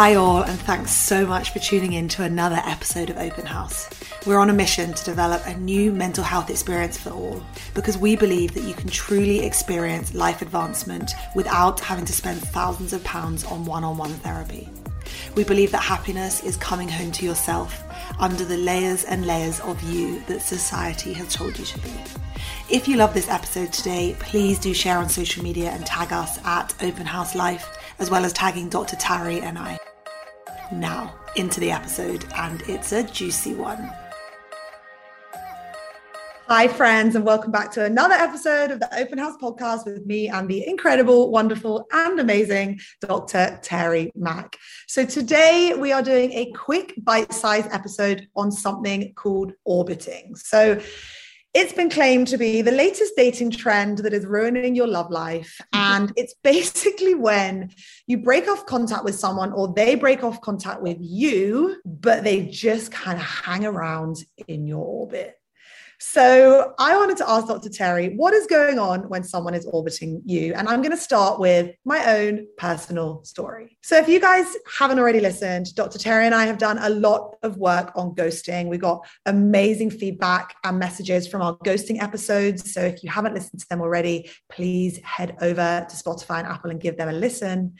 Hi, all, and thanks so much for tuning in to another episode of Open House. We're on a mission to develop a new mental health experience for all because we believe that you can truly experience life advancement without having to spend thousands of pounds on one on one therapy. We believe that happiness is coming home to yourself under the layers and layers of you that society has told you to be. If you love this episode today, please do share on social media and tag us at Open House Life, as well as tagging Dr. Tari and I. Now, into the episode, and it's a juicy one. Hi, friends, and welcome back to another episode of the Open House podcast with me and the incredible, wonderful, and amazing Dr. Tari Mack. So, today we are doing a quick bite sized episode on something called orbiting. So, it's been claimed to be the latest dating trend that is ruining your love life. And it's basically when you break off contact with someone or they break off contact with you, but they just kind of hang around in your orbit. So I wanted to ask Dr. Tari, what is going on when someone is orbiting you? And I'm going to start with my own personal story. So if you guys haven't already listened, Dr. Tari and I have done a lot of work on ghosting. We got amazing feedback and messages from our ghosting episodes. So if you haven't listened to them already, please head over to Spotify and Apple and give them a listen.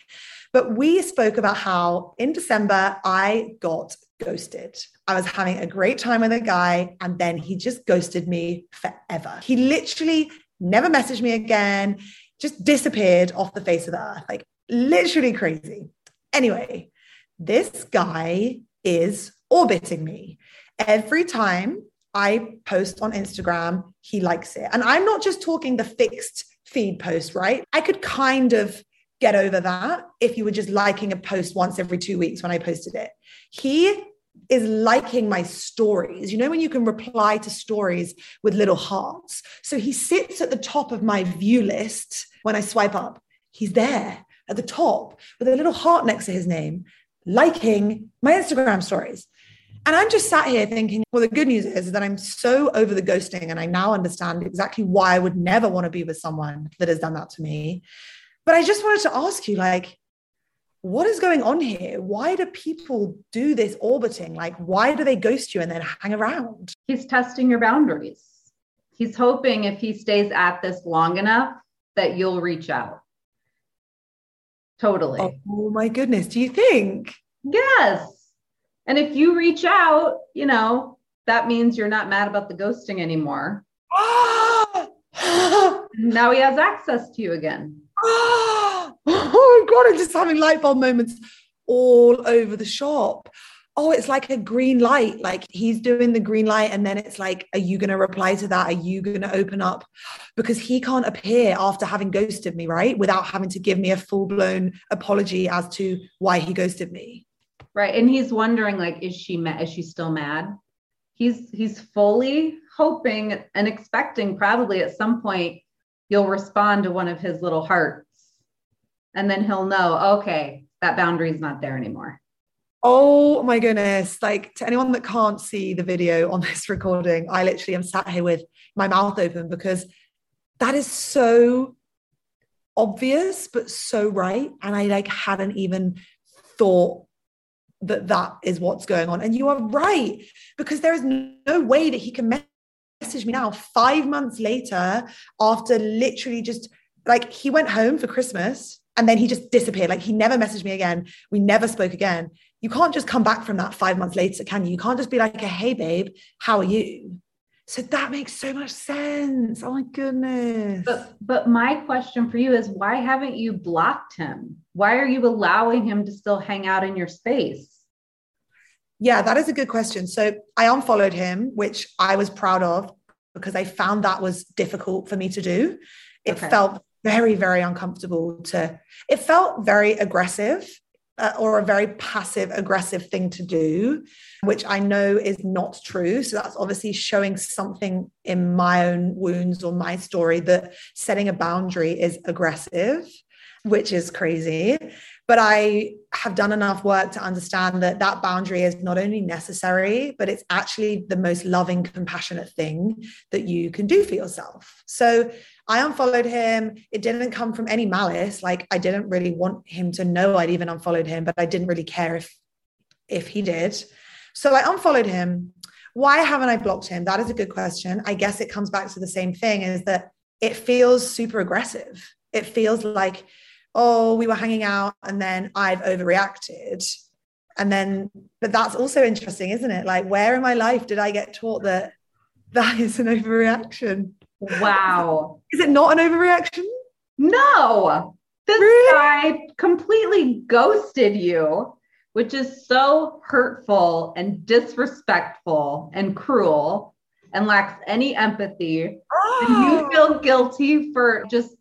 But we spoke about how in December I got ghosted. I was having a great time with a guy, and then he just ghosted me forever. He literally never messaged me again, just disappeared off the face of the earth, like literally crazy. Anyway, this guy is orbiting me. Every time I post on Instagram, he likes it. And I'm not just talking the fixed feed post, right? I could kind of get over that if you were just liking a post once every two weeks when I posted it. He is liking my stories. You know, when you can reply to stories with little hearts. So he sits at the top of my view list when I swipe up. He's there at the top with a little heart next to his name, liking my Instagram stories. And I'm just sat here thinking, well, the good news is that I'm so over the ghosting and I now understand exactly why I would never want to be with someone that has done that to me. But I just wanted to ask you, like, what is going on here? Why do people do this orbiting? Like, why do they ghost you and then hang around? He's testing your boundaries. He's hoping if he stays at this long enough that you'll reach out. Totally. Oh, oh my goodness. Do you think? Yes. And if you reach out, you know, that means you're not mad about the ghosting anymore. now he has access to you again. oh my god, I'm just having light bulb moments all over the shop. Oh, it's like a green light. Like he's doing the green light, and then it's like, are you going to reply to that? Are you going to open up? Because he can't appear after having ghosted me, right? Without having to give me a full blown apology as to why he ghosted me. Right. And he's wondering, like, is she mad? Is she still mad? He's he's fully hoping and expecting probably at some point you'll respond to one of his little hearts. And then he'll know okay that boundary is not there anymore. Oh my goodness. Like to anyone that can't see the video on this recording i literally am sat here with my mouth open because that is so obvious but so right. And i like hadn't even thought that that is what's going on. And you are right because there is no way that he can message me now five months later after literally just like he went home for Christmas and then he just disappeared. Like he never messaged me again. We never spoke again. You can't just come back from that five months later, can you? You can't just be like, hey, babe, how are you? So that makes so much sense. Oh my goodness. But but my question for you is why haven't you blocked him? Why are you allowing him to still hang out in your space? Yeah, that is a good question. So I unfollowed him, which I was proud of because I found that was difficult for me to do. It okay. felt very, very uncomfortable to, it felt very aggressive uh, or a very passive aggressive thing to do, which I know is not true. So that's obviously showing something in my own wounds or my story that setting a boundary is aggressive, which is crazy. but I have done enough work to understand that that boundary is not only necessary, but it's actually the most loving, compassionate thing that you can do for yourself. So I unfollowed him. It didn't come from any malice. Like I didn't really want him to know I'd even unfollowed him, but I didn't really care if if he did. So I unfollowed him. Why haven't I blocked him? That is a good question. I guess it comes back to the same thing is that it feels super aggressive. It feels like oh, we were hanging out and then I've overreacted. And then, but that's also interesting, isn't it? Like, where in my life did I get taught that that is an overreaction? Wow. Is it not an overreaction? No. This really? guy completely ghosted you, which is so hurtful and disrespectful and cruel and lacks any empathy. Oh. And you oh. feel guilty for just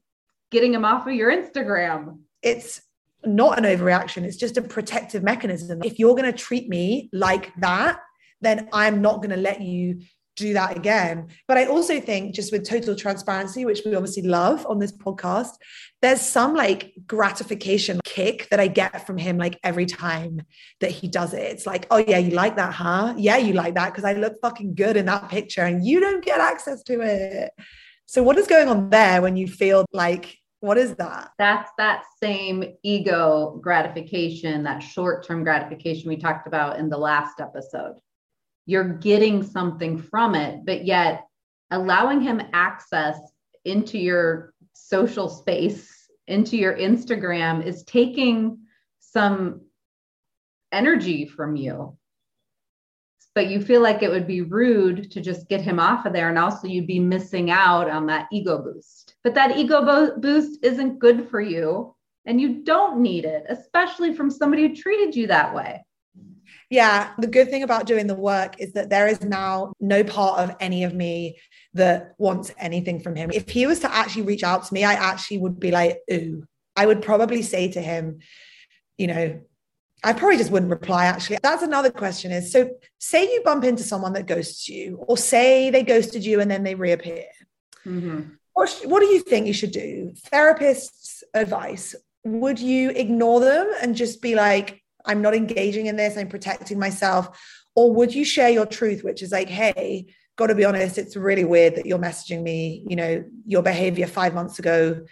getting them off of your Instagram. It's not an overreaction, it's just a protective mechanism. If you're going to treat me like that, then I'm not going to let you do that again. But I also think, just with total transparency, which we obviously love on this podcast, there's some like gratification kick that I get from him like every time that he does it. It's like, oh, yeah, you like that, huh? Yeah, you like that because I look fucking good in that picture and you don't get access to it. So, what is going on there when you feel like, what is that? That's that same ego gratification, that short term gratification we talked about in the last episode. You're getting something from it, but yet allowing him access into your social space, into your Instagram is taking some energy from you but you feel like it would be rude to just get him off of there. And also, you'd be missing out on that ego boost. But that ego bo- boost isn't good for you. And you don't need it, especially from somebody who treated you that way. Yeah. The good thing about doing the work is that there is now no part of any of me that wants anything from him. If he was to actually reach out to me, I actually would be like, ooh, I would probably say to him, you know, I probably just wouldn't reply actually. That's another question is so say you bump into someone that ghosts you, or say they ghosted you and then they reappear. Mm-hmm. What, what do you think you should do? Therapist's advice would you ignore them and just be like, I'm not engaging in this, I'm protecting myself? Or would you share your truth, which is like, hey, got to be honest, it's really weird that you're messaging me. You know, your behavior five months ago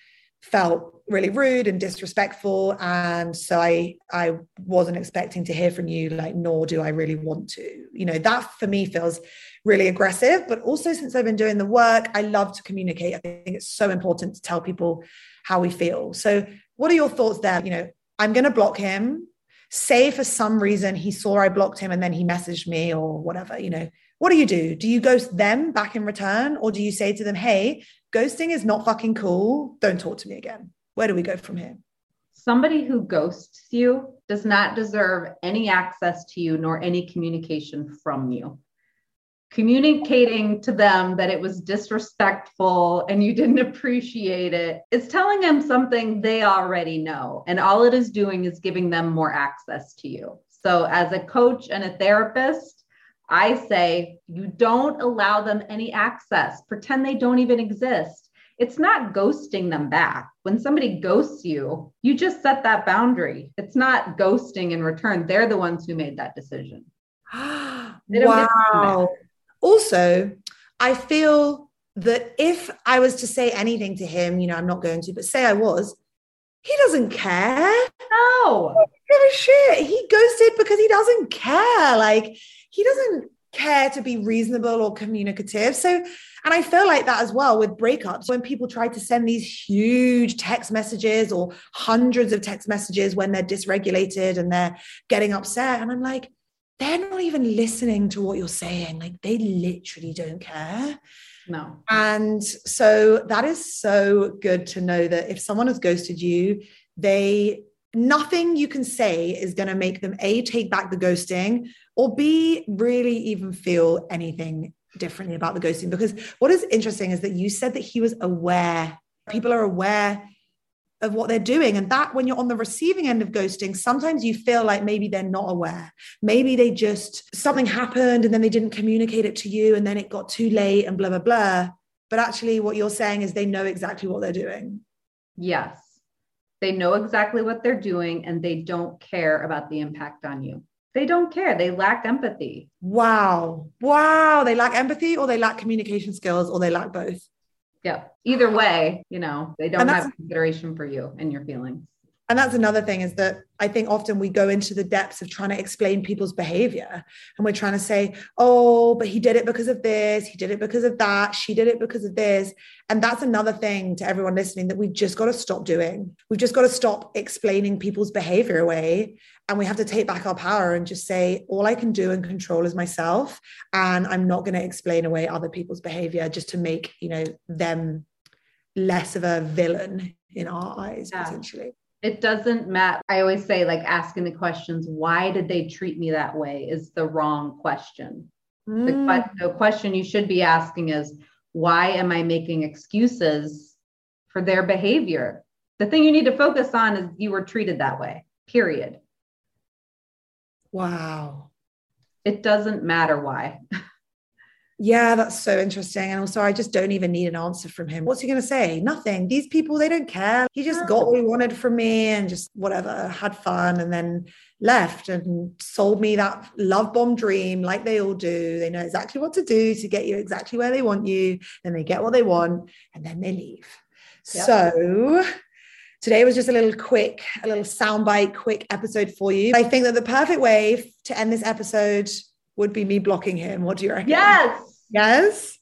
felt really rude and disrespectful and so i i wasn't expecting to hear from you like nor do i really want to. You know that for me feels really aggressive but also since i've been doing the work i love to communicate. I think it's so important to tell people how we feel. So what are your thoughts there? You know i'm going to block him. Say for some reason he saw i blocked him and then he messaged me or whatever you know what do you do do you ghost them back in return or do you say to them hey ghosting is not fucking cool don't talk to me again where do we go from here? Somebody who ghosts you does not deserve any access to you nor any communication from you. Communicating to them that it was disrespectful and you didn't appreciate it is telling them something they already know. And all it is doing is giving them more access to you. So, as a coach and a therapist, I say you don't allow them any access, pretend they don't even exist it's not ghosting them back. When somebody ghosts you, you just set that boundary. It's not ghosting in return. They're the ones who made that decision. wow. Also, I feel that if I was to say anything to him, you know, I'm not going to, but say I was, he doesn't care. No. Give a shit. He ghosted because he doesn't care. Like he doesn't care to be reasonable or communicative. So, and I feel like that as well with breakups. When people try to send these huge text messages or hundreds of text messages when they're dysregulated and they're getting upset. And I'm like, they're not even listening to what you're saying. Like they literally don't care. No. And so that is so good to know that if someone has ghosted you, they nothing you can say is going to make them a take back the ghosting or b really even feel anything differently about the ghosting. Because what is interesting is that you said that he was aware people are aware of what they're doing and that when you're on the receiving end of ghosting sometimes you feel like maybe they're not aware. Maybe they just something happened and then they didn't communicate it to you and then it got too late and blah blah blah. But actually what you're saying is they know exactly what they're doing. Yes They know exactly what they're doing and they don't care about the impact on you. They don't care. They lack empathy. Wow. Wow. They lack empathy or they lack communication skills or they lack both. Yep. Either way, you know, they don't have consideration for you and your feelings and that's another thing is that I think often we go into the depths of trying to explain people's behavior and we're trying to say, oh, but he did it because of this, he did it because of that, she did it because of this. And that's another thing to everyone listening that we've just got to stop doing. We've just got to stop explaining people's behavior away. And we have to take back our power and just say, all I can do and control is myself. And I'm not going to explain away other people's behavior just to make, you know, them less of a villain in our eyes, yeah. potentially it doesn't matter. I always say, like, asking the questions, why did they treat me that way is the wrong question. Mm. The, the question you should be asking is, why am I making excuses for their behavior? The thing you need to focus on is you were treated that way, period. Wow. It doesn't matter why. Yeah, that's so interesting. And also, I just don't even need an answer from him. What's he going to say? Nothing. These people, they don't care. He just got what he wanted from me and just whatever, had fun and then left and sold me that love bomb dream like they all do. They know exactly what to do to get you exactly where they want you. Then they get what they want and then they leave. Yep. So, today was just a little quick, a little soundbite, quick episode for you. I think that the perfect way to end this episode would be me blocking him. What do you reckon? Yes. Yes.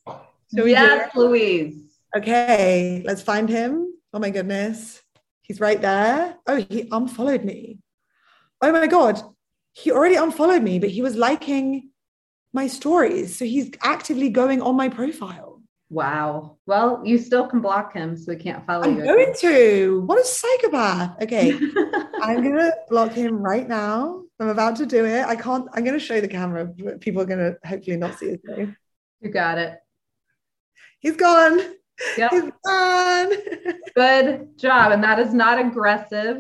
So yes, Louise. Okay, let's find him. Oh my goodness. He's right there. Oh, he unfollowed me. Oh my God. He already unfollowed me, but he was liking my stories. So he's actively going on my profile. Wow. Well, you still can block him, so he can't follow I'm you. I'm going to. What a psychopath. Okay. I'm going to block him right now. I'm about to do it. I can't, I'm going to show the camera, but people are going to hopefully not see his name. You got it. He's gone. Yep. He's gone. Good job. And that is not aggressive.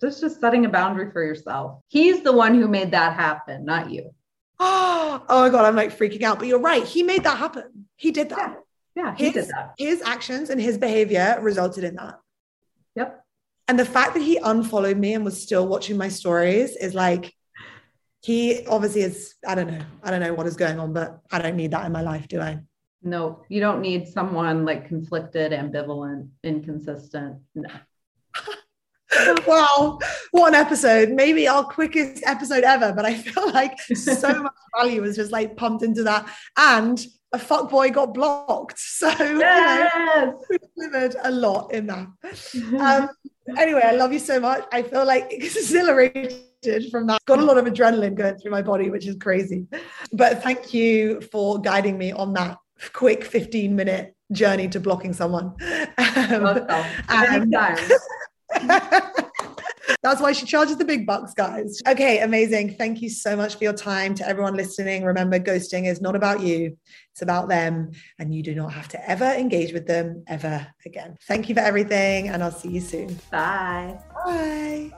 Just just setting a boundary for yourself. He's the one who made that happen, not you. Oh, oh my God, I'm like freaking out. But you're right. He made that happen. He did that. Yeah, yeah he his, did that. His actions and his behavior resulted in that. Yep. And the fact that he unfollowed me and was still watching my stories is like, he obviously is, I don't know. I don't know what is going on, but I don't need that in my life, do I? No, you don't need someone like conflicted, ambivalent, inconsistent. No. wow, what an episode. Maybe our quickest episode ever, but I feel like so much value was just like pumped into that. And a fuck boy got blocked. So yes. you know, we delivered a lot in that. Um, anyway, I love you so much. I feel like exhilarated from that. Got a lot of adrenaline going through my body, which is crazy. But thank you for guiding me on that quick 15 minute journey to blocking someone. Um, That's why she charges the big bucks, guys. Okay, amazing. Thank you so much for your time. To everyone listening, remember ghosting is not about you, it's about them. And you do not have to ever engage with them ever again. Thank you for everything. And I'll see you soon. Bye. Bye.